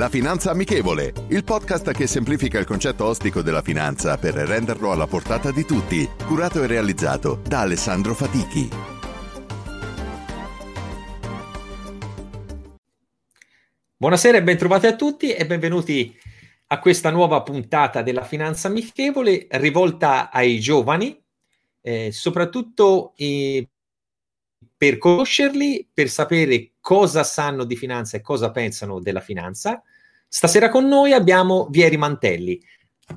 La Finanza Amichevole, il podcast che semplifica il concetto ostico della finanza per renderlo alla portata di tutti, curato e realizzato da Alessandro Fatichi. Buonasera e bentrovati a tutti e benvenuti a questa nuova puntata della Finanza Amichevole rivolta ai giovani, eh, soprattutto eh, per conoscerli, per sapere cosa sanno di finanza e cosa pensano della finanza. Stasera con noi abbiamo Vieri Mantelli,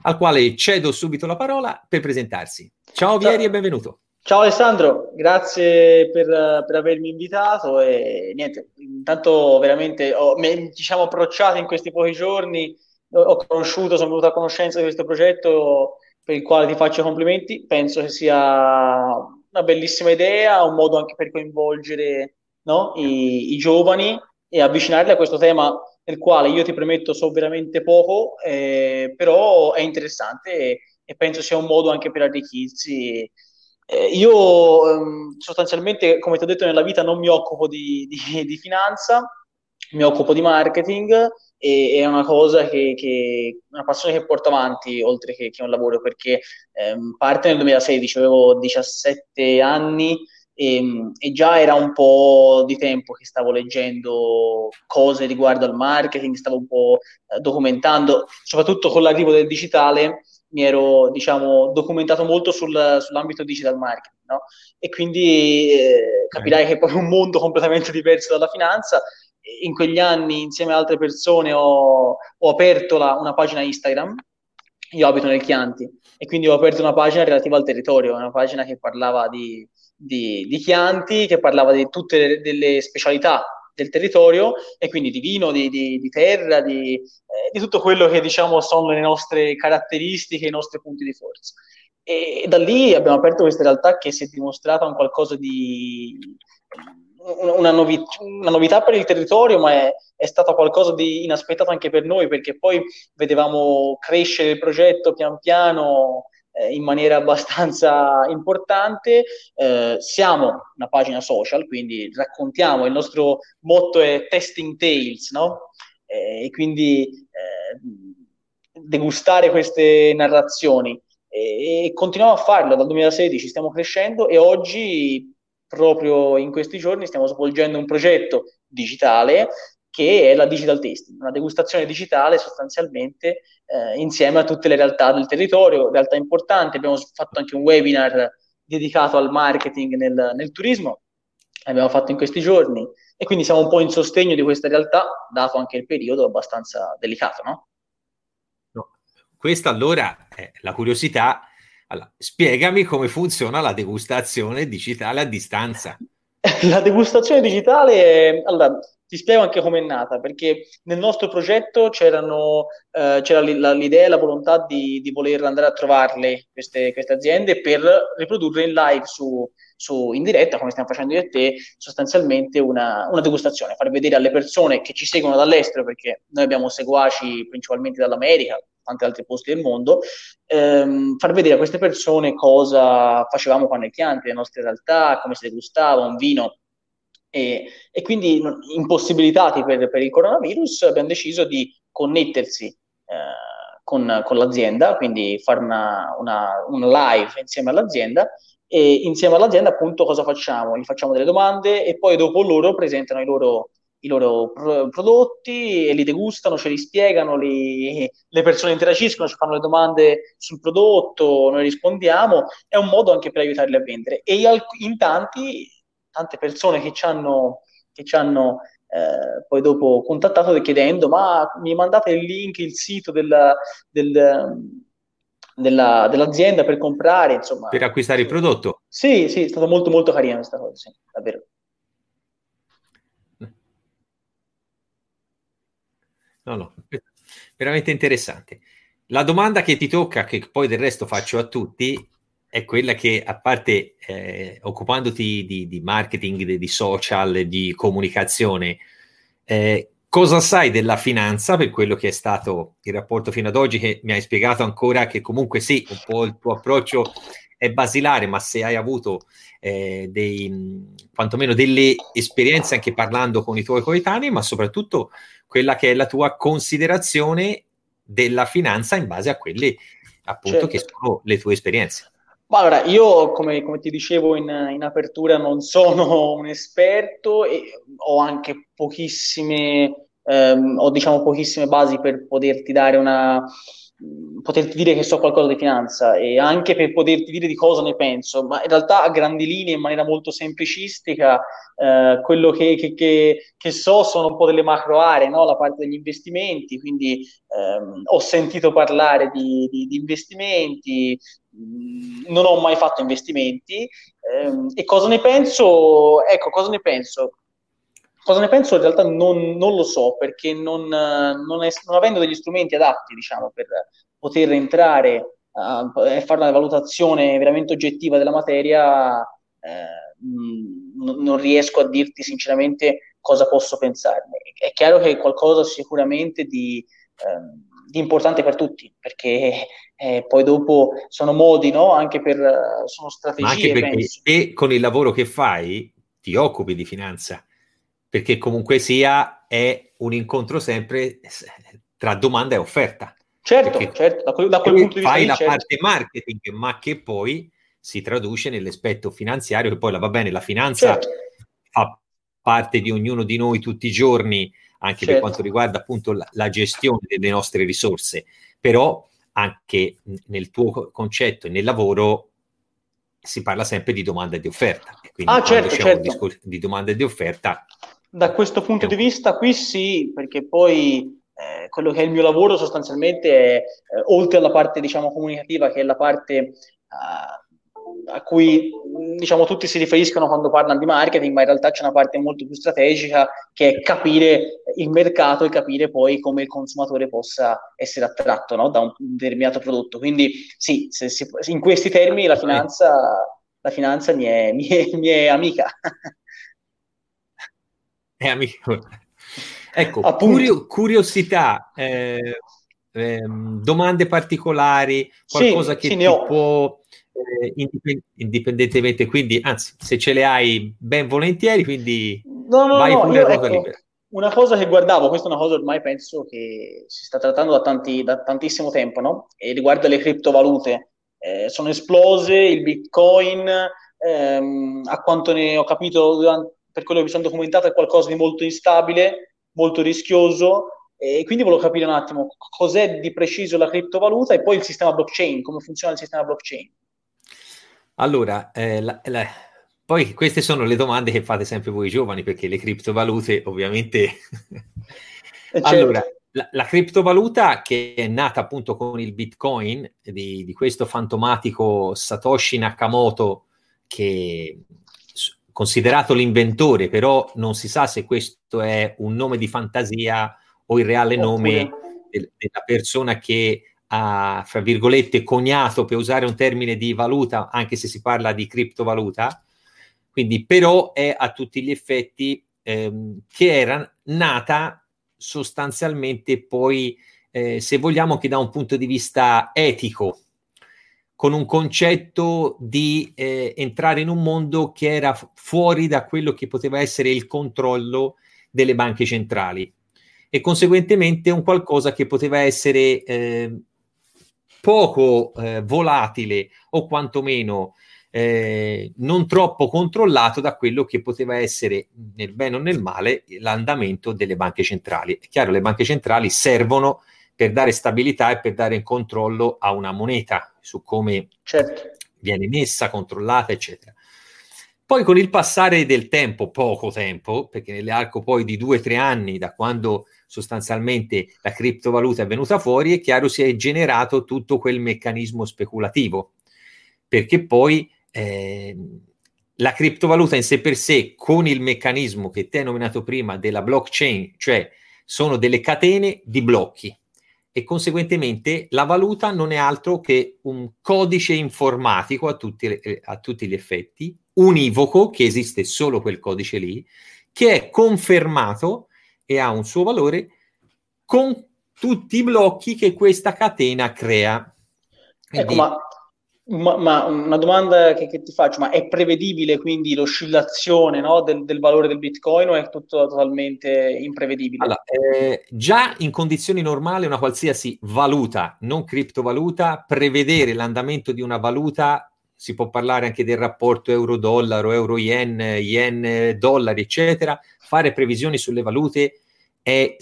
al quale cedo subito la parola per presentarsi. Ciao Vieri e benvenuto. Ciao Alessandro, grazie per, per, avermi invitato e niente, intanto veramente ho, mi diciamo approcciato in questi pochi giorni, ho conosciuto, sono venuto a conoscenza di questo progetto per il quale ti faccio complimenti, penso che sia una bellissima idea, un modo anche per coinvolgere no, i, i, giovani e avvicinarli a questo tema nel quale io ti premetto so veramente poco, eh, però è interessante e, e, penso sia un modo anche per arricchirsi. Eh, io ehm, sostanzialmente, come ti ho detto nella vita, non mi occupo di, di, di finanza, mi occupo di marketing e è una cosa che, che, una passione che porto avanti oltre che, che un lavoro perché ehm, parte nel 2016, avevo 17 anni e, e, già era un po' di tempo che stavo leggendo cose riguardo al marketing, stavo un po' eh, documentando, soprattutto con l'arrivo del digitale mi ero diciamo documentato molto sul, sull'ambito digital marketing no? e quindi eh, capirai che è poi un mondo completamente diverso dalla finanza. In quegli anni insieme ad altre persone ho, ho aperto la, una pagina Instagram, io abito nel Chianti e quindi ho aperto una pagina relativa al territorio, una pagina che parlava di, di, di Chianti, che parlava di tutte le, delle specialità del territorio e quindi di vino, di, di, di terra, di, eh, di, tutto quello che diciamo sono le nostre caratteristiche, i nostri punti di forza. E da lì abbiamo aperto questa realtà che si è dimostrata un qualcosa di una, novi- una, novità per il territorio, ma è, è stata qualcosa di inaspettato anche per noi, perché poi vedevamo crescere il progetto pian piano eh, in maniera abbastanza importante. Eh, siamo una pagina social, quindi raccontiamo, il nostro motto è testing tales, no? Eh, e quindi eh, degustare queste narrazioni. E, e continuiamo a farlo dal 2016, stiamo crescendo e oggi proprio in questi giorni stiamo svolgendo un progetto digitale che è la digital tasting, una degustazione digitale sostanzialmente eh, insieme a tutte le realtà del territorio, realtà importanti. Abbiamo fatto anche un webinar dedicato al marketing nel, nel turismo, l'abbiamo fatto in questi giorni e quindi siamo un po' in sostegno di questa realtà, dato anche il periodo abbastanza delicato, no? no. Questa allora è la curiosità allora, spiegami come funziona la degustazione digitale a distanza. La degustazione digitale, allora, ti spiego anche come è nata, perché nel nostro progetto eh, c'era l'idea e la volontà di, di, voler andare a trovarle queste, queste, aziende per riprodurre in live su, su, in diretta, come stiamo facendo io e te, sostanzialmente una, una, degustazione, far vedere alle persone che ci seguono dall'estero, perché noi abbiamo seguaci principalmente dall'America, tanti altri posti del mondo, ehm, far vedere a queste persone cosa facevamo qua nel Chianti, le nostre realtà, come si degustava un vino. E, e quindi, impossibilitati per, per, il coronavirus, abbiamo deciso di connettersi eh, con, con, l'azienda, quindi fare una, una, un live insieme all'azienda e insieme all'azienda appunto cosa facciamo? Gli facciamo delle domande e poi dopo loro presentano i loro i loro pro- prodotti e li degustano, ce li spiegano, li, le persone interagiscono, ci fanno le domande sul prodotto, noi rispondiamo, è un modo anche per aiutarli a vendere. E in tanti, tante persone che ci hanno, che ci hanno eh, poi dopo contattato chiedendo ma mi mandate il link, il sito della, del, della, dell'azienda per comprare, insomma. Per acquistare il prodotto. Sì, sì, è stata molto molto carina questa cosa, sì, davvero. No, no, veramente interessante. La domanda che ti tocca, che poi del resto faccio a tutti, è quella che, a parte eh, occupandoti di, di marketing, di, di, social, di comunicazione, eh, cosa sai della finanza per quello che è stato il rapporto fino ad oggi, che mi hai spiegato ancora che comunque sì, un po' il tuo approccio è basilare, ma se hai avuto eh, dei, quantomeno delle esperienze anche parlando con i tuoi coetanei, ma soprattutto quella che è la tua considerazione della finanza in base a quelle appunto certo. che sono le tue esperienze. allora, io come, come ti dicevo in, in, apertura non sono un esperto e ho anche pochissime, ehm, ho diciamo pochissime basi per poterti dare una, poterti dire che so qualcosa di finanza e anche per poterti dire di cosa ne penso, ma in realtà a grandi linee, in maniera molto semplicistica, eh, quello che, che, che, che, so sono un po' delle macro aree, no? la parte degli investimenti, quindi ehm, ho sentito parlare di, di, di investimenti, mh, non ho mai fatto investimenti ehm, e cosa ne penso? Ecco, cosa ne penso? Cosa ne penso in realtà non, non lo so, perché non, non, è, non, avendo degli strumenti adatti, diciamo, per poter entrare uh, e fare una valutazione veramente oggettiva della materia, eh, mh, non riesco a dirti sinceramente cosa posso pensarne. È chiaro che è qualcosa sicuramente di, eh, di importante per tutti, perché eh, poi dopo sono modi, no? Anche per, sono strategie. Ma anche perché e con il lavoro che fai ti occupi di finanza perché comunque sia è un incontro sempre tra domanda e offerta. Certo, certo, da quel, da quel punto di vista. Fai la certo. parte marketing, ma che poi si traduce nell'aspetto finanziario, che poi la, va bene, la finanza certo. fa parte di ognuno di noi tutti i giorni, anche certo. per quanto riguarda appunto la, la, gestione delle nostre risorse, però anche nel tuo concetto e nel lavoro si parla sempre di domanda e di offerta. quindi ah, certo, certo. di domanda e di offerta da questo punto di vista qui sì, perché poi eh, quello che è il mio lavoro sostanzialmente è, eh, oltre alla parte diciamo comunicativa, che è la parte eh, a cui diciamo tutti si riferiscono quando parlano di marketing, ma in realtà c'è una parte molto più strategica che è capire il mercato e capire poi come il consumatore possa essere attratto no? da un determinato prodotto. Quindi sì, se, se, in questi termini la finanza, la finanza mi, è, mi, è, mi è amica. è amico. Ecco, curio- curiosità, eh, eh, domande particolari, qualcosa sì, che sì, ti può eh, indipend- indipendentemente, quindi anzi, se ce le hai ben volentieri, quindi no, no, vai no, pure io, ecco, libera. Una cosa che guardavo, questa è una cosa ormai penso che si sta trattando da, tanti, da tantissimo tempo, no? E riguarda le criptovalute. Eh, sono esplose, il bitcoin, ehm, a quanto ne ho capito durante per quello che mi sono documentato, è qualcosa di molto instabile, molto rischioso. E quindi volevo capire un attimo cos'è di preciso la criptovaluta e poi il sistema blockchain, come funziona il sistema blockchain. Allora, eh, la, la, poi queste sono le domande che fate sempre voi giovani, perché le criptovalute ovviamente... Eh, certo. allora, la, la, criptovaluta che è nata appunto con il Bitcoin di, di questo fantomatico Satoshi Nakamoto che considerato l'inventore, però non si sa se questo è un nome di fantasia o il reale nome de- della persona che ha, fra virgolette, coniato, per usare un termine di valuta, anche se si parla di criptovaluta. Quindi, però, è a tutti gli effetti ehm, che era nata sostanzialmente poi, eh, se vogliamo, che da un punto di vista etico, con un concetto di eh, entrare in un mondo che era fuori da quello che poteva essere il controllo delle banche centrali e conseguentemente un qualcosa che poteva essere eh, poco eh, volatile o quantomeno eh, non troppo controllato da quello che poteva essere nel bene o nel male l'andamento delle banche centrali. È chiaro, le banche centrali servono per dare stabilità e per dare controllo a una moneta su come certo. viene messa, controllata, eccetera. Poi con il passare del tempo, poco tempo, perché nell'arco poi di due o tre anni da quando sostanzialmente la criptovaluta è venuta fuori, è chiaro si è generato tutto quel meccanismo speculativo, perché poi eh, la criptovaluta in sé per sé, con il meccanismo che ti hai nominato prima della blockchain, cioè sono delle catene di blocchi e conseguentemente la valuta non è altro che un codice informatico a tutti, eh, a tutti gli effetti, univoco, che esiste solo quel codice lì, che è confermato e ha un suo valore con tutti i blocchi che questa catena crea. Ecco, Quindi, ecco, ma ma, ma, una domanda che, che, ti faccio, ma è prevedibile quindi l'oscillazione no, del, del, valore del Bitcoin o è tutto totalmente imprevedibile? Allora, eh, già in condizioni normali una qualsiasi valuta, non criptovaluta, prevedere l'andamento di una valuta, si può parlare anche del rapporto euro-dollaro, euro-yen, yen-dollari, eccetera, fare previsioni sulle valute è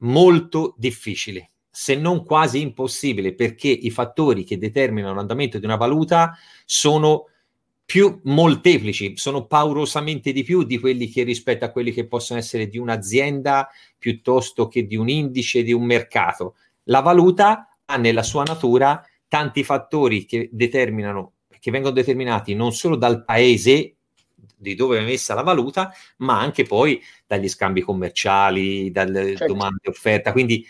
molto difficile se non quasi impossibile, perché i fattori che determinano l'andamento di una valuta sono più molteplici, sono paurosamente di più di quelli che rispetto a quelli che possono essere di un'azienda piuttosto che di un indice, di un mercato. La valuta ha nella sua natura tanti fattori che determinano, che vengono determinati non solo dal paese di dove è messa la valuta, ma anche poi dagli scambi commerciali, dalle certo. domande offerta. Quindi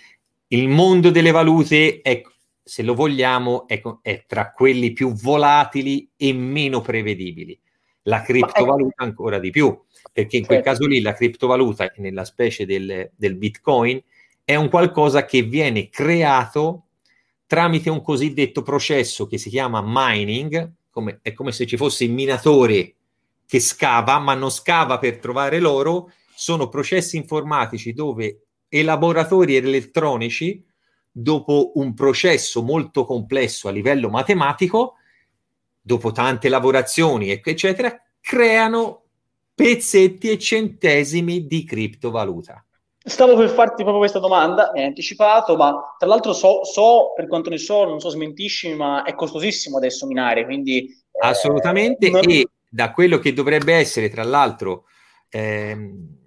il mondo delle valute è, se lo vogliamo, è, è, tra quelli più volatili e meno prevedibili. La criptovaluta ancora di più, perché in quel certo. caso lì la criptovaluta, nella specie del, del Bitcoin, è un qualcosa che viene creato tramite un cosiddetto processo che si chiama mining, come, è come se ci fosse il minatore che scava, ma non scava per trovare l'oro, sono processi informatici dove elaboratori elettronici, dopo un processo molto complesso a livello matematico, dopo tante lavorazioni, eccetera, creano pezzetti e centesimi di criptovaluta. Stavo per farti proprio questa domanda, mi hai anticipato, ma tra l'altro so, so, per quanto ne so, non so smentiscimi, ma è costosissimo adesso minare, quindi... Eh, Assolutamente, non... e da quello che dovrebbe essere, tra l'altro, ehm,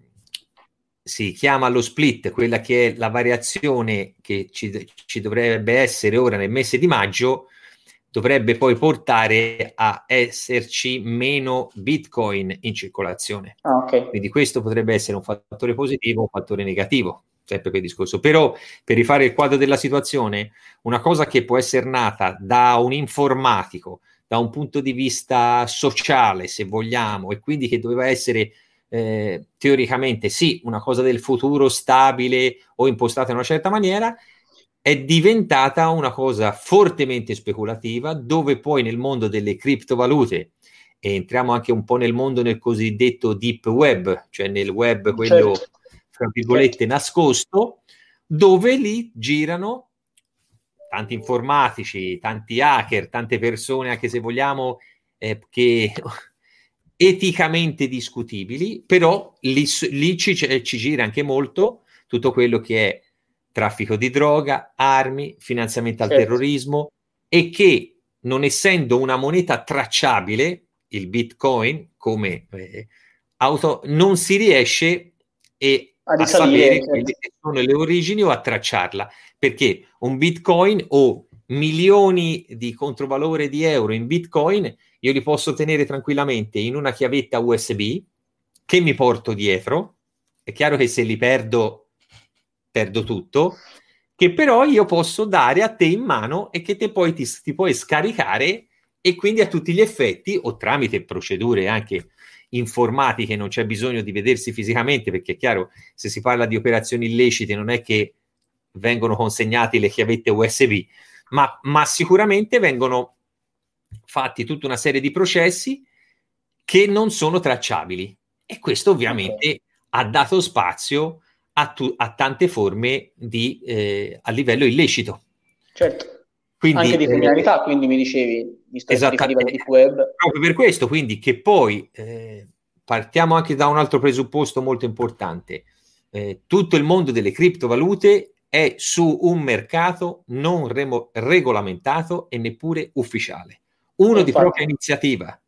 si chiama lo split, quella che è la variazione che ci, ci, dovrebbe essere ora nel mese di maggio, dovrebbe poi portare a esserci meno bitcoin in circolazione. Ah, okay. Quindi questo potrebbe essere un fattore positivo o un fattore negativo, sempre quel discorso. Però per rifare il quadro della situazione, una cosa che può essere nata da un informatico, da un punto di vista sociale, se vogliamo, e quindi che doveva essere eh, teoricamente sì, una cosa del futuro stabile o impostata in una certa maniera, è diventata una cosa fortemente speculativa, dove poi nel mondo delle criptovalute, e entriamo anche un po' nel mondo nel cosiddetto deep web, cioè nel web quello, certo. fra virgolette, certo. nascosto, dove lì girano tanti informatici, tanti hacker, tante persone, anche se vogliamo, eh, che eticamente discutibili, però lì, lì ci, ci, gira anche molto tutto quello che è traffico di droga, armi, finanziamento al certo. terrorismo e che non essendo una moneta tracciabile, il bitcoin come eh, auto, non si riesce e a, a sapere certo. quelle che sono le origini o a tracciarla, perché un bitcoin o milioni di controvalore di euro in bitcoin io li posso tenere tranquillamente in una chiavetta USB che mi porto dietro. È chiaro che se li perdo, perdo tutto, che però io posso dare a te in mano e che te poi ti, ti puoi scaricare e quindi a tutti gli effetti o tramite procedure anche informatiche non c'è bisogno di vedersi fisicamente perché è chiaro se si parla di operazioni illecite non è che vengono consegnate le chiavette USB ma, ma sicuramente vengono fatti tutta una serie di processi che non sono tracciabili e questo ovviamente okay. ha dato spazio a, tu, a tante forme di, eh, a livello illecito. Certo. Quindi, Anche di criminalità, eh, quindi mi dicevi, visto esattamente, che web. Proprio per questo, quindi che poi eh, partiamo anche da un altro presupposto molto importante. Eh, tutto il mondo delle criptovalute è su un mercato non remo- regolamentato e neppure ufficiale uno di propria iniziativa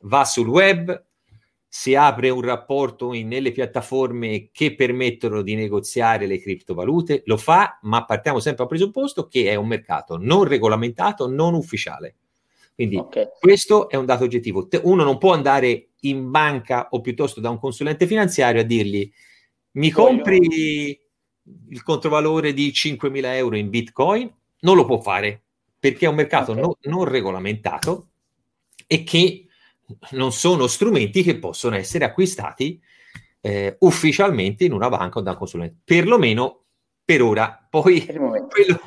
va sul web, si apre un rapporto in, nelle piattaforme che permettono di negoziare le criptovalute, lo fa, ma partiamo sempre dal presupposto che è un mercato non regolamentato, non ufficiale. Quindi okay. questo è un dato oggettivo. Uno non può andare in banca o piuttosto da un consulente finanziario a dirgli mi compri il controvalore di 5.000 euro in bitcoin? Non lo può fare perché è un mercato okay. no, non regolamentato e che non sono strumenti che possono essere acquistati eh, ufficialmente in una banca o da un consulente, perlomeno per ora. Poi quello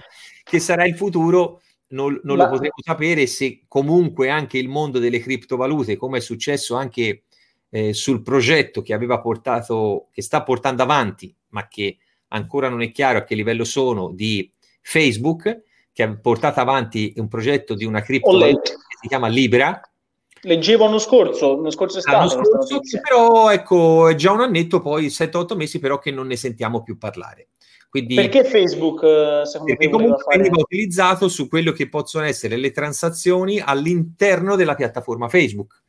che sarà il futuro non, non Ma... lo potremo sapere se comunque anche il mondo delle criptovalute, come è successo anche eh, sul progetto che aveva portato, che sta portando avanti, ma che ancora non è chiaro a che livello sono, di Facebook, che ha portato avanti un progetto di una criptovaluta che si chiama Libra. Leggevo l'anno scorso, l'anno scorso estate. Però ecco, è già un annetto, poi 7-8 mesi però che non ne sentiamo più parlare. Quindi, perché Facebook, eh, secondo perché comunque fare... veniva utilizzato su quello che possono essere le transazioni all'interno della piattaforma Facebook.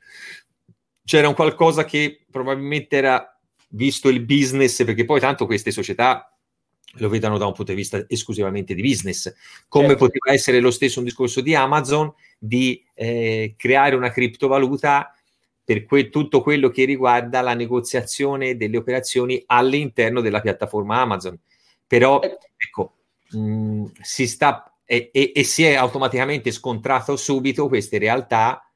C'era un qualcosa che probabilmente era visto il business, perché poi tanto queste società lo vedono da un punto di vista esclusivamente di business, come certo. poteva essere lo stesso un discorso di Amazon di eh, creare una criptovaluta per que- tutto quello che riguarda la negoziazione delle operazioni all'interno della piattaforma Amazon. Però, eh. ecco, mh, mm, si sta e, e, e, si è automaticamente scontrato subito queste realtà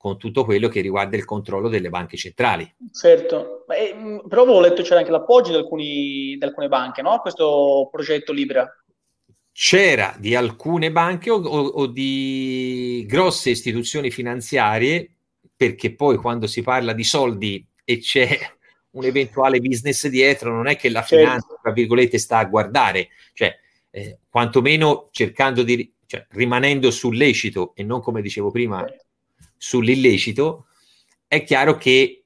con tutto quello che riguarda il controllo delle banche centrali. Certo, eh, però avevo letto c'era anche l'appoggio di, alcuni, di alcune banche, no? Questo progetto Libra. C'era di alcune banche o, o, o di grosse istituzioni finanziarie, perché poi quando si parla di soldi e c'è un eventuale business dietro, non è che la certo. finanza, tra virgolette, sta a guardare, cioè eh, quantomeno cercando di, cioè, rimanendo sul lecito e non come dicevo prima certo. Sull'illecito, è chiaro che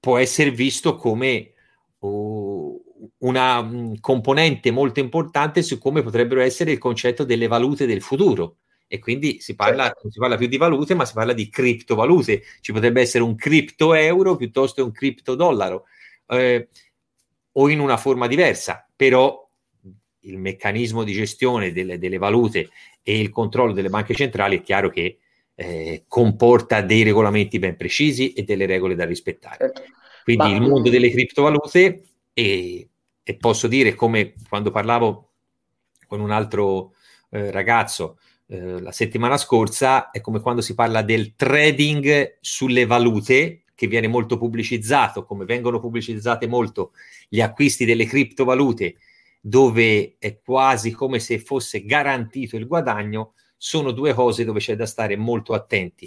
può essere visto come uh, una um, componente molto importante su come potrebbero essere il concetto delle valute del futuro e quindi si parla, certo. non si parla più di valute, ma si parla di criptovalute. Ci potrebbe essere un cripto euro piuttosto che un cripto dollaro, eh, o in una forma diversa, però il meccanismo di gestione delle, delle, valute e il controllo delle banche centrali è chiaro che eh, comporta dei regolamenti ben precisi e delle regole da rispettare. Certo. Quindi ma... il mondo delle criptovalute, e, e, posso dire come quando parlavo con un altro eh, ragazzo, eh, la settimana scorsa è come quando si parla del trading sulle valute che viene molto pubblicizzato, come vengono pubblicizzate molto gli acquisti delle criptovalute, dove è quasi come se fosse garantito il guadagno, sono due cose dove c'è da stare molto attenti.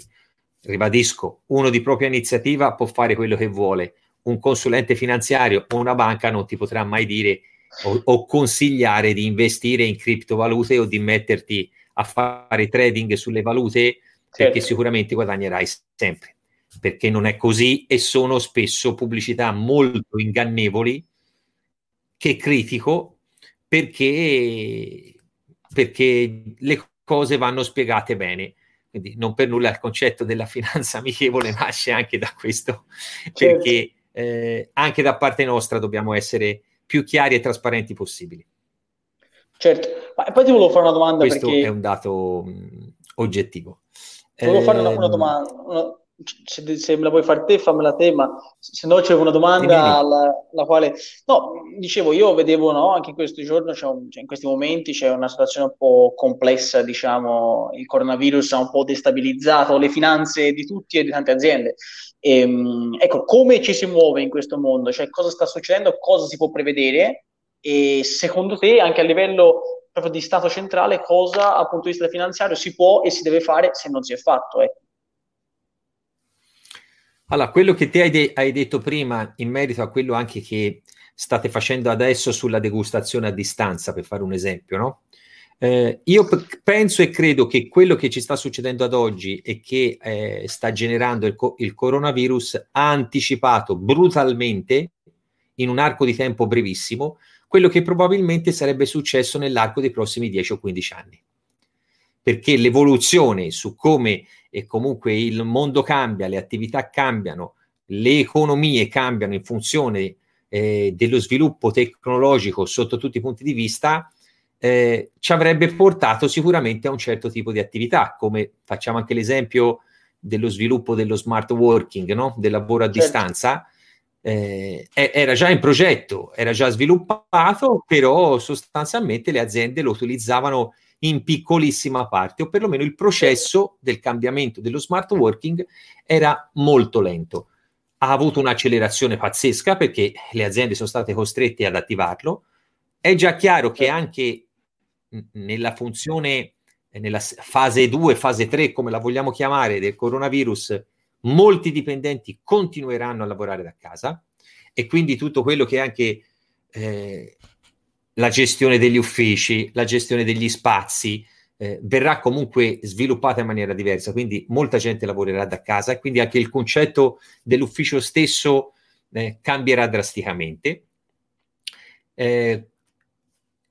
Ribadisco, uno di propria iniziativa può fare quello che vuole, un consulente finanziario o una banca non ti potrà mai dire o, o consigliare di investire in criptovalute o di metterti a fare trading sulle valute perché certo. sicuramente guadagnerai sempre perché non è così e sono spesso pubblicità molto ingannevoli che critico perché, perché le cose vanno spiegate bene. Quindi non per nulla il concetto della finanza amichevole nasce anche da questo, certo. perché eh, anche da parte nostra dobbiamo essere più chiari e trasparenti possibili. Certo, ma poi ti volevo fare una domanda Questo perché... è un dato mh, oggettivo. Ti volevo eh, fare una, una ehm, domanda, una, se, se, me la vuoi fare te, fammela te, ma se no c'è una domanda alla, alla, quale... No, dicevo, io vedevo, no, anche in questi giorni, c'è un, cioè in questi momenti c'è una situazione un po' complessa, diciamo, il coronavirus ha un po' destabilizzato le finanze di tutti e di tante aziende. E, ehm, ecco, come ci si muove in questo mondo? Cioè, cosa sta succedendo? Cosa si può prevedere? E secondo te, anche a livello proprio di Stato centrale, cosa dal punto di vista finanziario si può e si deve fare se non si è fatto? Ecco. Allora, quello che te hai, de- hai, detto prima in merito a quello anche che state facendo adesso sulla degustazione a distanza, per fare un esempio, no? Eh, io p- penso e credo che quello che ci sta succedendo ad oggi e che eh, sta generando il, co- il coronavirus ha anticipato brutalmente, in un arco di tempo brevissimo, quello che probabilmente sarebbe successo nell'arco dei prossimi 10 o 15 anni. Perché l'evoluzione su come e comunque il mondo cambia, le attività cambiano, le economie cambiano in funzione eh, dello sviluppo tecnologico sotto tutti i punti di vista, eh, ci avrebbe portato sicuramente a un certo tipo di attività, come facciamo anche l'esempio dello sviluppo dello smart working, no? del lavoro a certo. distanza. Eh, era già in progetto, era già sviluppato, però sostanzialmente le aziende lo utilizzavano in piccolissima parte, o perlomeno il processo del cambiamento dello smart working era molto lento. Ha avuto un'accelerazione pazzesca perché le aziende sono state costrette ad attivarlo. È già chiaro che anche nella funzione, nella fase 2, fase 3, come la vogliamo chiamare, del coronavirus, molti dipendenti continueranno a lavorare da casa e quindi tutto quello che anche eh, la gestione degli uffici, la gestione degli spazi, eh, verrà comunque sviluppata in maniera diversa, quindi molta gente lavorerà da casa e quindi anche il concetto dell'ufficio stesso eh, cambierà drasticamente. Eh,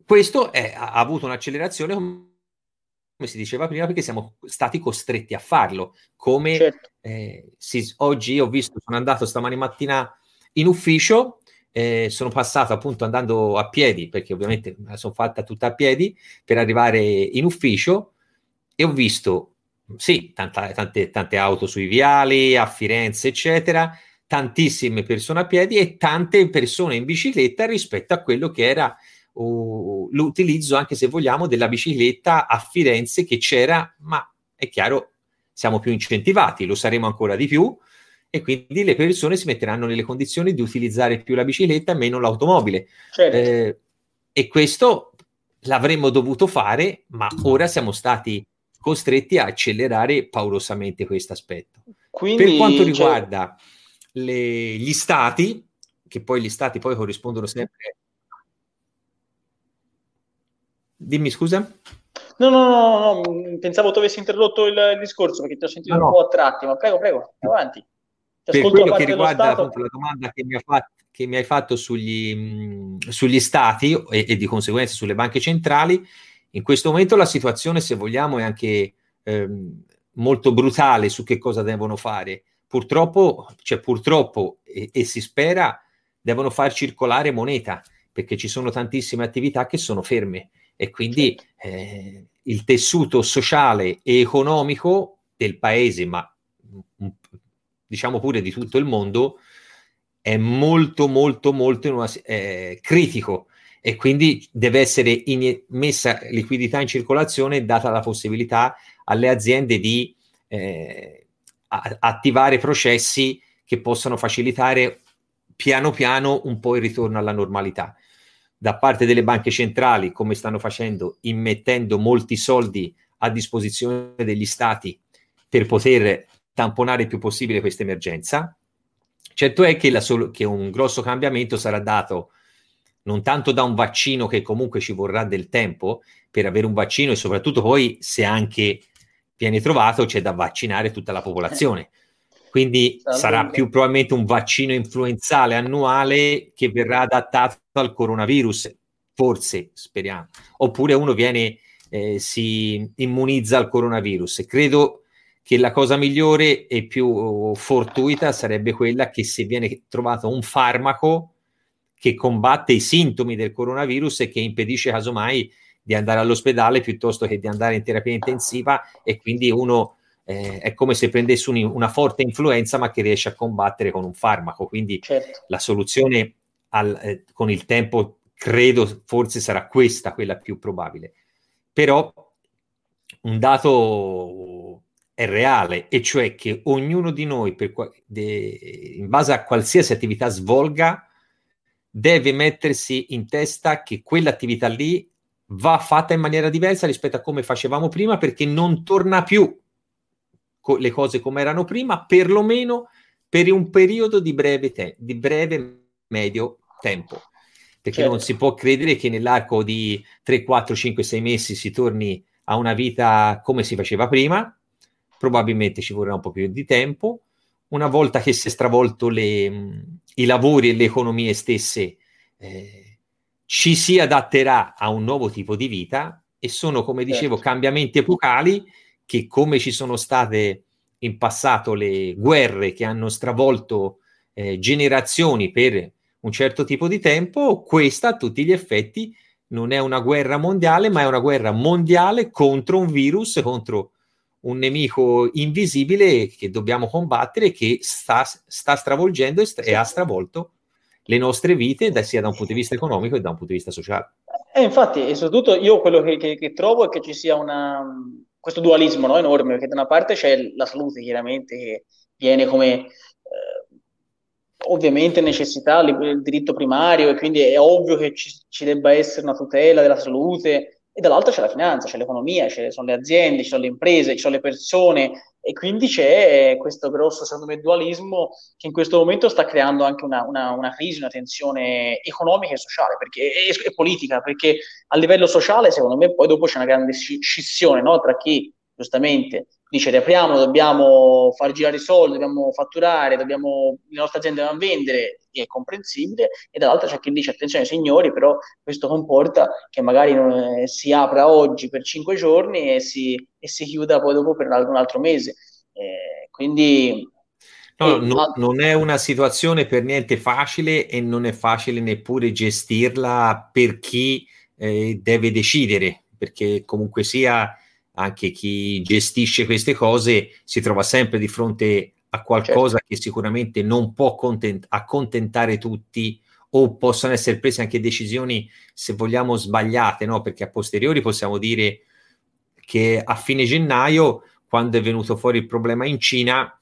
questo è, ha avuto un'accelerazione, come si diceva prima, perché siamo stati costretti a farlo. Come certo. eh, si, oggi ho visto, sono andato stamani mattina in ufficio, eh, sono passato appunto andando a piedi, perché ovviamente me la sono fatta tutta a piedi, per arrivare in ufficio e ho visto, sì, tanta, tante, tante auto sui viali, a Firenze, eccetera, tantissime persone a piedi e tante persone in bicicletta rispetto a quello che era uh, l'utilizzo, anche se vogliamo, della bicicletta a Firenze che c'era, ma è chiaro, siamo più incentivati, lo saremo ancora di più e quindi le persone si metteranno nelle condizioni di utilizzare più la bicicletta e meno l'automobile. Certo. Eh, e questo l'avremmo dovuto fare, ma ora siamo stati costretti a accelerare paurosamente questo aspetto. Quindi, per quanto riguarda cioè... le, gli stati, che poi gli stati poi corrispondono sempre Dimmi scusa. No, no, no, no, pensavo tu avessi interrotto il, il discorso perché ti ho sentito no, un po' a tratti, ma prego, prego, avanti. Per quello che riguarda appunto, la domanda che mi, fatto, che mi hai fatto sugli, mh, sugli stati e, e, di conseguenza sulle banche centrali, in questo momento la situazione, se vogliamo, è anche ehm, molto brutale su che cosa devono fare. Purtroppo, cioè purtroppo, e, e si spera, devono far circolare moneta perché ci sono tantissime attività che sono ferme e quindi certo. eh, il tessuto sociale e economico del paese, ma diciamo pure di tutto il mondo, è molto, molto, molto una, eh, critico e quindi deve essere in, messa liquidità in circolazione data la possibilità alle aziende di eh, attivare processi che possano facilitare piano piano un po' il ritorno alla normalità. Da parte delle banche centrali, come stanno facendo, immettendo molti soldi a disposizione degli stati per poter tamponare il più possibile questa emergenza. Certo è che, sol- che un grosso cambiamento sarà dato non tanto da un vaccino che comunque ci vorrà del tempo per avere un vaccino e soprattutto poi se anche viene trovato c'è da vaccinare tutta la popolazione. Quindi sarà più probabilmente un vaccino influenzale annuale che verrà adattato al coronavirus, forse speriamo. Oppure uno viene, eh, si immunizza al coronavirus. Credo che la cosa migliore e più fortuita sarebbe quella che se viene trovato un farmaco che combatte i sintomi del coronavirus e che impedisce casomai di andare all'ospedale piuttosto che di andare in terapia intensiva e quindi uno eh, è come se prendesse un, una forte influenza ma che riesce a combattere con un farmaco. Quindi certo. la soluzione al, eh, con il tempo credo forse sarà questa quella più probabile. Però un dato è reale, e cioè che ognuno di noi, per, de, in base a qualsiasi attività svolga, deve mettersi in testa che quell'attività lì va fatta in maniera diversa rispetto a come facevamo prima, perché non torna più co- le cose come erano prima, perlomeno per un periodo di breve, te- di breve medio tempo. Perché certo. non si può credere che nell'arco di 3, 4, 5, 6 mesi si torni a una vita come si faceva prima. Probabilmente ci vorrà un po' più di tempo. Una volta che si è stravolto le, i lavori e le economie stesse, eh, ci si adatterà a un nuovo tipo di vita e sono, come dicevo, certo. cambiamenti epocali che come ci sono state in passato le guerre che hanno stravolto eh, generazioni per un certo tipo di tempo, questa a tutti gli effetti non è una guerra mondiale, ma è una guerra mondiale contro un virus, contro un nemico invisibile che dobbiamo combattere, che sta, sta stravolgendo e, sta, e, ha stravolto le nostre vite, da, sia da un punto di vista economico che da un punto di vista sociale. E infatti, e soprattutto io quello che, che, che trovo è che ci sia una, questo dualismo no, enorme, perché da una parte c'è la salute, chiaramente, che viene come eh, ovviamente necessità, il diritto primario, e quindi è ovvio che ci, ci debba essere una tutela della salute e dall'altra c'è la finanza, c'è l'economia, ci sono le aziende, ci sono le imprese, ci sono le persone e quindi c'è questo grosso, secondo me, dualismo che in questo momento sta creando anche una, una, una crisi, una tensione economica e sociale perché, e, e, politica, perché a livello sociale, secondo me, poi dopo c'è una grande scissione no? tra chi giustamente dice riapriamo, dobbiamo far girare i soldi, dobbiamo fatturare, dobbiamo, le nostre aziende devono vendere, è comprensibile, e dall'altra c'è chi dice attenzione signori, però questo comporta che magari non, eh, si apra oggi per cinque giorni e si, e si chiuda poi dopo per un altro mese. Eh, quindi... No, no, non è una situazione per niente facile e non è facile neppure gestirla per chi eh, deve decidere, perché comunque sia anche chi gestisce queste cose si trova sempre di fronte a qualcosa certo. che sicuramente non può content- accontentare tutti o possono essere prese anche decisioni, se vogliamo, sbagliate, no? perché a posteriori possiamo dire che a fine gennaio, quando è venuto fuori il problema in Cina,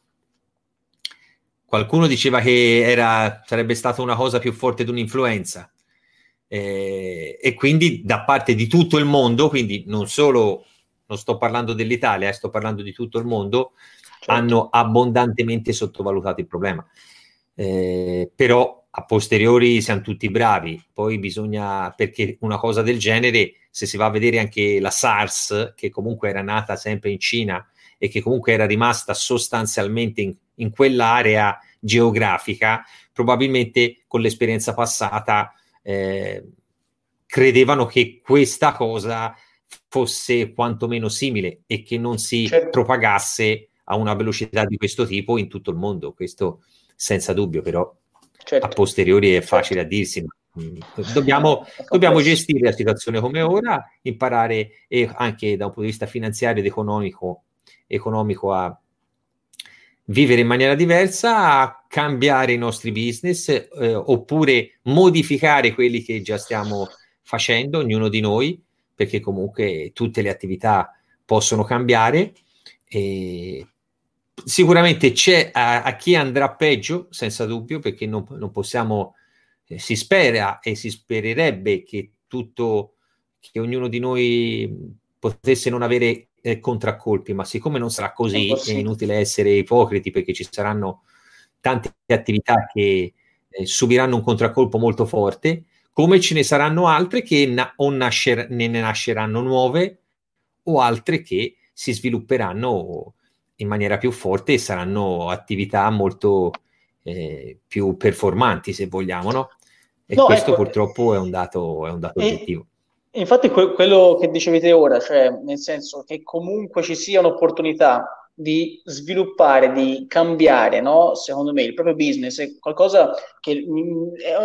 qualcuno diceva che era, sarebbe stata una cosa più forte di un'influenza. Eh, e quindi da parte di tutto il mondo, quindi non solo non sto parlando dell'Italia, eh, sto parlando di tutto il mondo, certo. hanno abbondantemente sottovalutato il problema. Eh, però a posteriori siamo tutti bravi, poi bisogna, perché una cosa del genere, se si va a vedere anche la SARS, che comunque era nata sempre in Cina e che comunque era rimasta sostanzialmente in, in quell'area geografica, probabilmente con l'esperienza passata eh, credevano che questa cosa fosse quantomeno simile e che non si certo. propagasse a una velocità di questo tipo in tutto il mondo. Questo senza dubbio, però certo. a posteriori è facile certo. a dirsi. Mm, dobbiamo, dobbiamo, gestire la situazione come ora, imparare e anche da un punto di vista finanziario ed economico, economico a vivere in maniera diversa, a cambiare i nostri business eh, oppure modificare quelli che già stiamo facendo, ognuno di noi, perché comunque tutte le attività possono cambiare. E sicuramente c'è a, a, chi andrà peggio, senza dubbio, perché non, non possiamo, eh, si spera e si spererebbe che tutto, che ognuno di noi potesse non avere eh, contraccolpi, ma siccome non sarà così, è, è, inutile essere ipocriti perché ci saranno tante attività che eh, subiranno un contraccolpo molto forte come ce ne saranno altre che na- o nascer- ne nasceranno nuove o altre che si svilupperanno in maniera più forte e saranno attività molto eh, più performanti, se vogliamo, no? E no, questo ecco, purtroppo è un dato, è un dato e, oggettivo. Infatti, que- quello che dicevete ora, cioè nel senso che comunque ci sia un'opportunità di sviluppare, di cambiare, no? secondo me, il proprio business è qualcosa che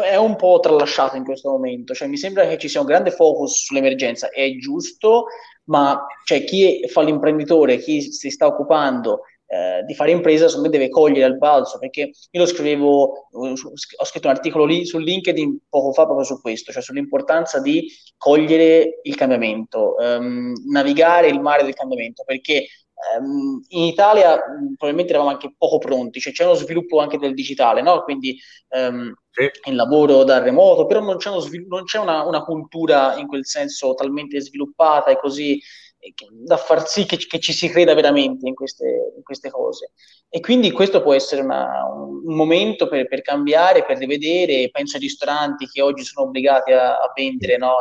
è un po' tralasciato in questo momento. Cioè, mi sembra che ci sia un grande focus sull'emergenza, è giusto, ma cioè, chi fa l'imprenditore, chi si sta occupando eh, di fare impresa, secondo me deve cogliere al balzo, perché io lo scrivevo, ho scritto un articolo lì su LinkedIn poco fa proprio su questo, cioè sull'importanza di cogliere il cambiamento, ehm, navigare il mare del cambiamento, perché Um, in Italia um, probabilmente eravamo anche poco pronti, cioè c'è uno sviluppo anche del digitale, no? quindi um, sì. il lavoro da remoto, però non c'è, svil- non c'è una, una, cultura in quel senso talmente sviluppata e così eh, da far sì che, che, ci si creda veramente in queste, in queste, cose. E quindi questo può essere una, un, un, momento per, per, cambiare, per rivedere, penso ai ristoranti che oggi sono obbligati a, a vendere no?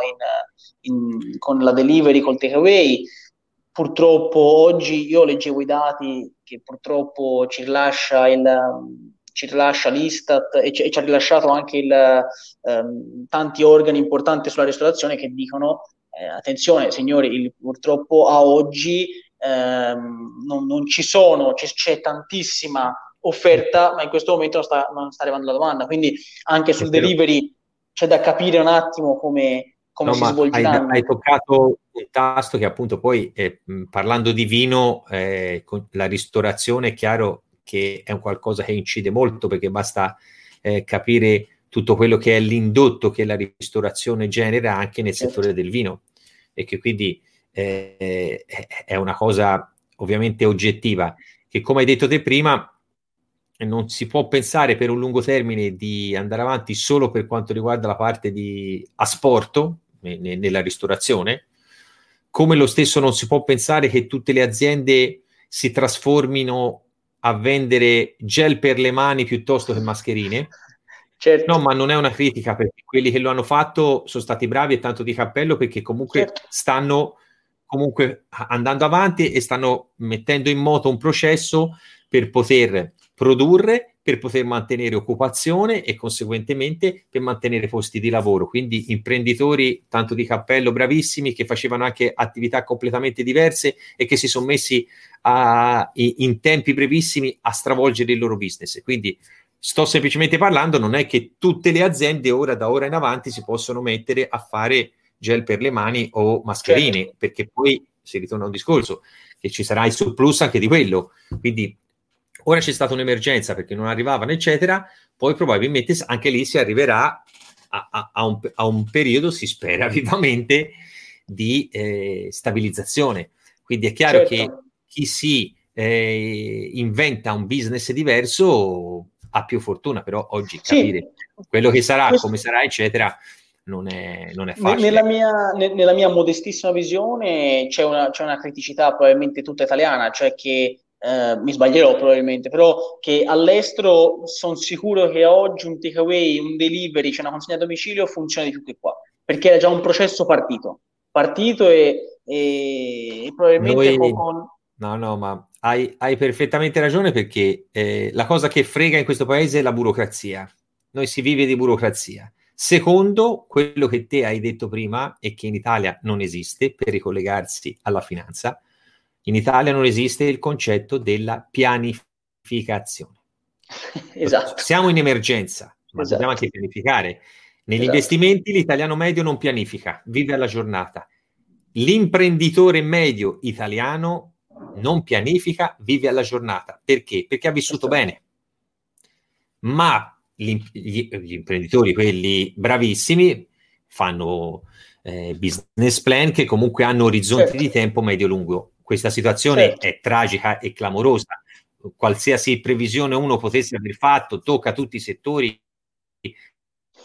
in, in, con la delivery, col takeaway purtroppo oggi io leggevo i dati che purtroppo ci rilascia, il, ci rilascia l'Istat e ci, e ci ha rilasciato anche il, um, tanti organi importanti sulla ristorazione che dicono eh, attenzione signori, il, purtroppo a oggi ehm, non, non, ci sono, c'è, c'è, tantissima offerta, ma in questo momento non sta, non sta arrivando la domanda, quindi anche sul delivery c'è da capire un attimo come, come no, si svolgeranno. Hai, hai, toccato un tasto che appunto poi, eh, parlando di vino, eh, la ristorazione è chiaro che è un qualcosa che incide molto perché basta eh, capire tutto quello che è l'indotto che la ristorazione genera anche nel certo. settore del vino e che quindi eh, è una cosa ovviamente oggettiva che come hai detto te prima non si può pensare per un lungo termine di andare avanti solo per quanto riguarda la parte di asporto ne, nella ristorazione, come lo stesso non si può pensare che tutte le aziende si trasformino a vendere gel per le mani piuttosto che mascherine. Certo. No, ma non è una critica perché quelli che lo hanno fatto sono stati bravi e tanto di cappello perché comunque certo. stanno comunque andando avanti e stanno mettendo in moto un processo per poter produrre per poter mantenere occupazione e conseguentemente per mantenere posti di lavoro. Quindi imprenditori tanto di cappello bravissimi che facevano anche attività completamente diverse e che si sono messi a, in tempi brevissimi a stravolgere il loro business. Quindi sto semplicemente parlando, non è che tutte le aziende ora da ora in avanti si possono mettere a fare gel per le mani o mascherine, certo. perché poi si ritorna a un discorso che ci sarà il surplus anche di quello. Quindi Ora c'è stata un'emergenza perché non arrivavano, eccetera, poi probabilmente anche lì si arriverà a, a, a, un, a un, periodo, si spera vivamente, di eh, stabilizzazione. Quindi è chiaro certo. che chi si eh, inventa un business diverso ha più fortuna, però oggi capire sì. quello che sarà, Questo... come sarà, eccetera, non è, non è facile. Nella mia, nella mia, modestissima visione c'è una, c'è una criticità probabilmente tutta italiana, cioè che eh, mi sbaglierò probabilmente, però che all'estero sono sicuro che oggi un takeaway, un delivery, cioè una consegna a domicilio funziona di più che qua, perché era già un processo partito, partito e, e, e probabilmente Noi... con... No, no, ma hai, hai perfettamente ragione perché eh, la cosa che frega in questo paese è la burocrazia. Noi si vive di burocrazia. Secondo, quello che te hai detto prima e che in Italia non esiste per ricollegarsi alla finanza, in Italia non esiste il concetto della pianificazione. esatto. Siamo in emergenza, ma esatto. dobbiamo anche pianificare. Negli esatto. investimenti l'italiano medio non pianifica, vive alla giornata. L'imprenditore medio italiano non pianifica, vive alla giornata. Perché? Perché ha vissuto esatto. bene. Ma gli, gli, imprenditori, quelli bravissimi, fanno eh, business plan che comunque hanno orizzonti certo. di tempo medio-lungo questa situazione certo. è tragica e clamorosa. Qualsiasi previsione uno potesse aver fatto tocca tutti i settori,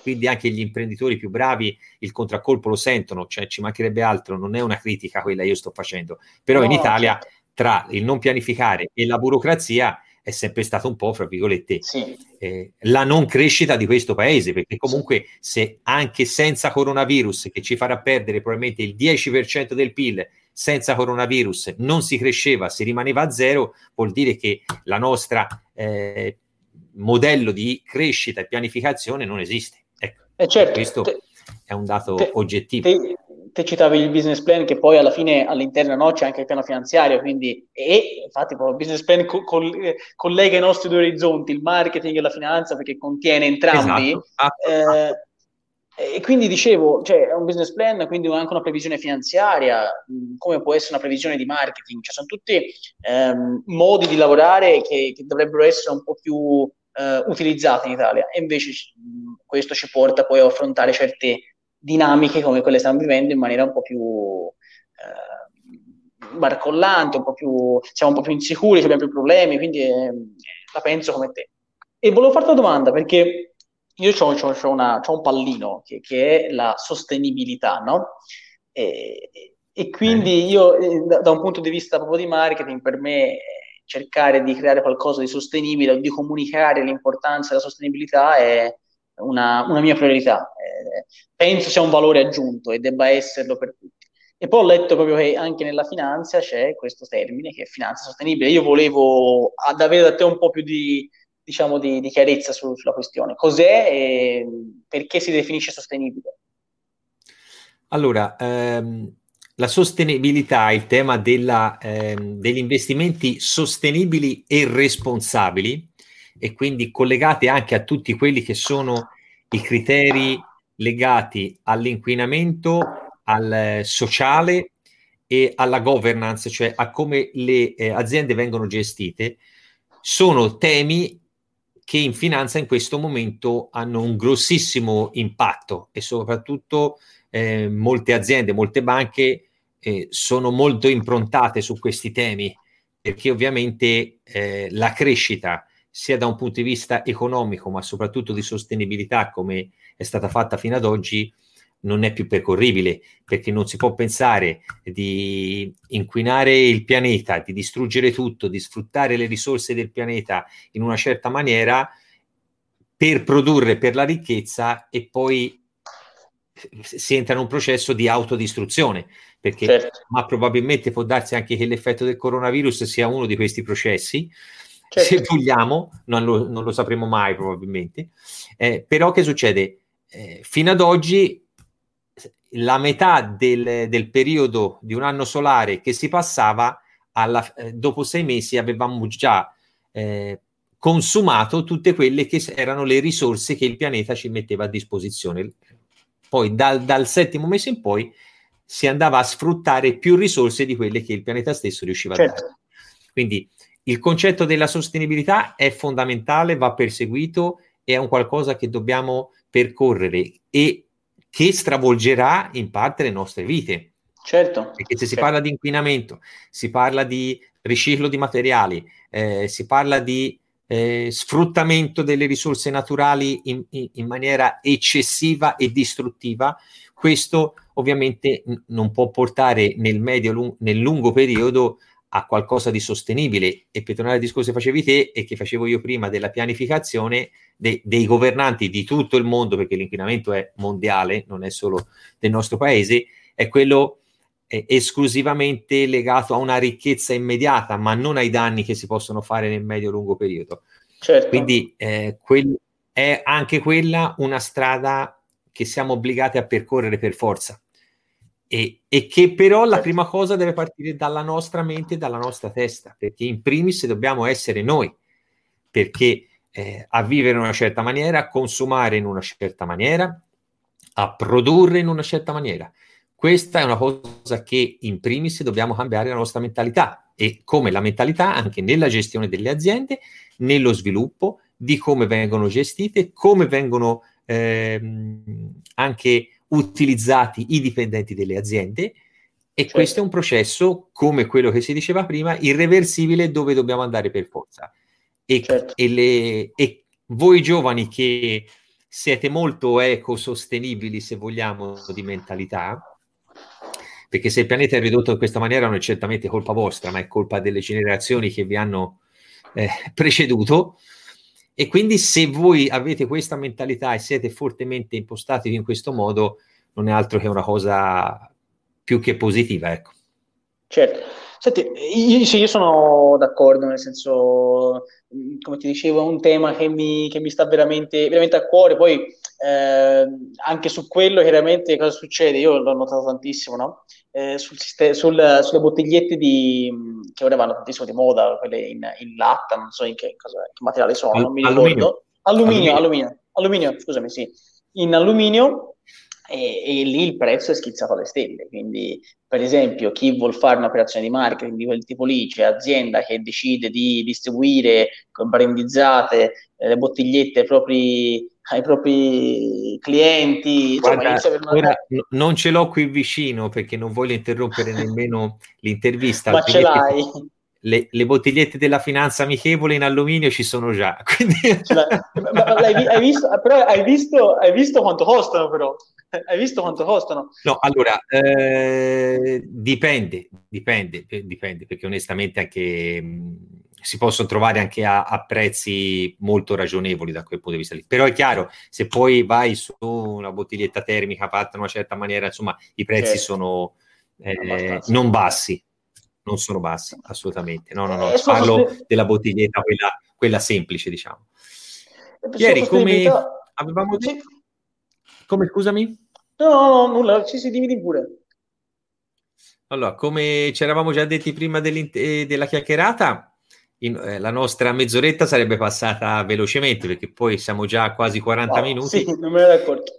quindi anche gli imprenditori più bravi il contraccolpo lo sentono, cioè ci mancherebbe altro, non è una critica quella che io sto facendo, però no, in Italia certo. tra il non pianificare e la burocrazia è sempre stata un po', fra virgolette, sì. eh, la non crescita di questo paese, perché comunque se anche senza coronavirus, che ci farà perdere probabilmente il 10% del PIL, senza coronavirus non si cresceva, si rimaneva a zero, vuol dire che la nostra eh, modello di crescita e pianificazione non esiste. Ecco, eh certo, questo te, è un dato te, oggettivo. Te, te, citavi il business plan che poi alla fine all'interno no, c'è anche il piano finanziario, quindi e infatti il business plan co- co- collega i nostri due orizzonti, il marketing e la finanza perché contiene entrambi. Esatto, esatto, eh, esatto. E quindi dicevo, cioè, è un business plan, quindi anche una previsione finanziaria, come può essere una previsione di marketing, cioè, sono tutti ehm, modi di lavorare che, che, dovrebbero essere un po' più eh, utilizzati in Italia e invece questo ci porta poi a affrontare certe dinamiche come quelle che stiamo vivendo in maniera un po' più eh, barcollante, un po' più, siamo un po' più insicuri, abbiamo più problemi, quindi eh, la penso come te. E volevo farti una domanda perché io ho un pallino che, che, è la sostenibilità, no? E, e quindi io, eh, da, da, un punto di vista proprio di marketing, per me cercare di creare qualcosa di sostenibile o di comunicare l'importanza della sostenibilità è una, una mia priorità. Eh, penso sia un valore aggiunto e debba esserlo per tutti. E poi ho letto proprio che anche nella finanza c'è questo termine che è finanza sostenibile. Io volevo ad avere da te un po' più di, diciamo, di, di chiarezza su, sulla questione. Cos'è e perché si definisce sostenibile? Allora, ehm, la sostenibilità, il tema della, ehm, degli investimenti sostenibili e responsabili e quindi collegati anche a tutti quelli che sono i criteri legati all'inquinamento, al sociale e alla governance, cioè a come le eh, aziende vengono gestite, sono temi che in finanza in questo momento hanno un grossissimo impatto e soprattutto eh, molte aziende, molte banche eh, sono molto improntate su questi temi perché ovviamente eh, la crescita sia da un punto di vista economico ma soprattutto di sostenibilità come è stata fatta fino ad oggi non è più percorribile perché non si può pensare di inquinare il pianeta, di distruggere tutto, di sfruttare le risorse del pianeta in una certa maniera per produrre per la ricchezza e poi si entra in un processo di autodistruzione perché certo. ma probabilmente può darsi anche che l'effetto del coronavirus sia uno di questi processi certo. se vogliamo, non lo, non lo, sapremo mai probabilmente eh, però che succede? Eh, fino ad oggi la metà del, del, periodo di un anno solare che si passava, alla, eh, dopo sei mesi avevamo già eh, consumato tutte quelle che erano le risorse che il pianeta ci metteva a disposizione. Poi dal, dal settimo mese in poi si andava a sfruttare più risorse di quelle che il pianeta stesso riusciva certo. a dare. Quindi il concetto della sostenibilità è fondamentale, va perseguito, è un qualcosa che dobbiamo percorrere e che stravolgerà in parte le nostre vite. Certo. Perché se si certo. parla di inquinamento, si parla di riciclo di materiali, eh, si parla di eh, sfruttamento delle risorse naturali in, in, in, maniera eccessiva e distruttiva, questo ovviamente n- non può portare nel medio lung- nel lungo periodo a qualcosa di sostenibile. E per tornare al discorso che facevi te e che facevo io prima della pianificazione de- dei governanti di tutto il mondo, perché l'inquinamento è mondiale, non è solo del nostro paese, è quello eh, esclusivamente legato a una ricchezza immediata, ma non ai danni che si possono fare nel medio-lungo periodo. Certo. Quindi eh, quel- è anche quella una strada che siamo obbligati a percorrere per forza e, e, che però la prima cosa deve partire dalla nostra mente e dalla nostra testa, perché in primis dobbiamo essere noi, perché eh, a vivere in una certa maniera, a consumare in una certa maniera, a produrre in una certa maniera. Questa è una cosa che in primis dobbiamo cambiare la nostra mentalità e come la mentalità anche nella gestione delle aziende, nello sviluppo di come vengono gestite, come vengono ehm, anche utilizzati i dipendenti delle aziende e certo. questo è un processo, come quello che si diceva prima, irreversibile dove dobbiamo andare per forza. E, certo. e, le, e voi giovani che siete molto ecosostenibili, se vogliamo, di mentalità, perché se il pianeta è ridotto in questa maniera non è certamente colpa vostra, ma è colpa delle generazioni che vi hanno eh, preceduto, e quindi se voi avete questa mentalità e siete fortemente impostati in questo modo, non è altro che una cosa più che positiva, ecco. Certo. Senti, io, sì, io sono d'accordo, nel senso, come ti dicevo, è un tema che mi, che mi sta veramente, veramente a cuore. Poi eh, anche su quello, chiaramente, cosa succede? Io l'ho notato tantissimo, no? Eh, sul, sul, sulle bottigliette di, che ora vanno tantissimo di moda, quelle in, in latta, non so in che, cosa, che materiale sono, non mi ricordo. Alluminio, alluminio, alluminio, alluminio, scusami, sì. In alluminio e, e, lì il prezzo è schizzato alle stelle. Quindi, per esempio, chi vuol fare un'operazione di marketing di quel tipo lì, cioè azienda che decide di distribuire brandizzate eh, le bottigliette ai propri, ai propri clienti. Guarda, insomma, ora, n- non ce l'ho qui vicino perché non voglio interrompere nemmeno l'intervista. Ma ce l'hai. Le, le, bottigliette della finanza amichevole in alluminio ci sono già. Quindi... Ma, ma, hai, visto, però hai visto, hai visto quanto costano però? Hai visto quanto costano? No, allora, eh, dipende, dipende, dipende, perché onestamente anche mh, si possono trovare anche a, a, prezzi molto ragionevoli da quel punto di vista lì. Però è chiaro, se poi vai su una bottiglietta termica fatta in una certa maniera, insomma, i prezzi certo. sono eh, non bassi, non sono bassi, assolutamente. No, no, no, eh, parlo se... della bottiglietta, quella, quella semplice, diciamo. Ieri, come avevamo detto... Come, scusami? No, no, nulla, ci si dividi pure. Allora, come ci eravamo già detti prima eh, della chiacchierata, in, eh, la nostra mezz'oretta sarebbe passata velocemente perché poi siamo già a quasi 40 wow, minuti. Sì, non me ne ero accorto.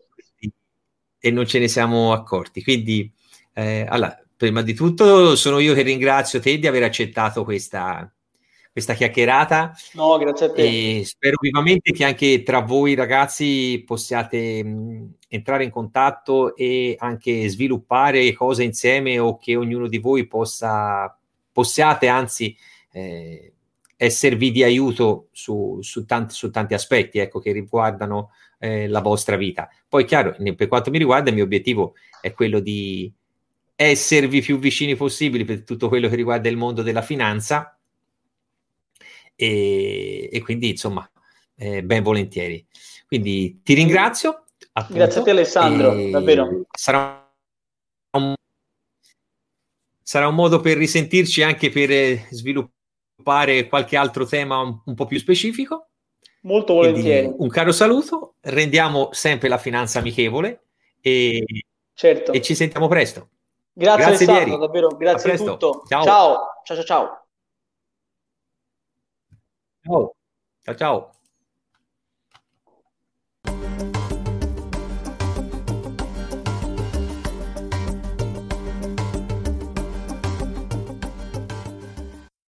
e non ce ne siamo accorti. Quindi, eh, allora, prima di tutto sono io che ringrazio te di aver accettato questa, questa chiacchierata. No, grazie a te. E spero vivamente che anche tra voi ragazzi possiate mh, entrare in contatto e anche sviluppare cose insieme o che ognuno di voi possa, possiate anzi eh, esservi di aiuto su, su, tanti, su tanti aspetti ecco, che riguardano eh, la vostra vita. Poi, chiaro, per quanto mi riguarda, il mio obiettivo è quello di esservi più vicini possibili per tutto quello che riguarda il mondo della finanza e, e quindi, insomma, eh, ben volentieri. Quindi ti ringrazio. Appunto, Grazie a te Alessandro, davvero. Sarà un, sarà un modo per risentirci anche per eh, sviluppare sviluppare qualche altro tema un, un po' più specifico. Molto volentieri. Quindi, un caro saluto, rendiamo sempre la finanza amichevole e, certo. e ci sentiamo presto. Grazie, grazie Alessandro, davvero, grazie a tutto. Ciao. ciao, ciao, ciao. Ciao, ciao. ciao.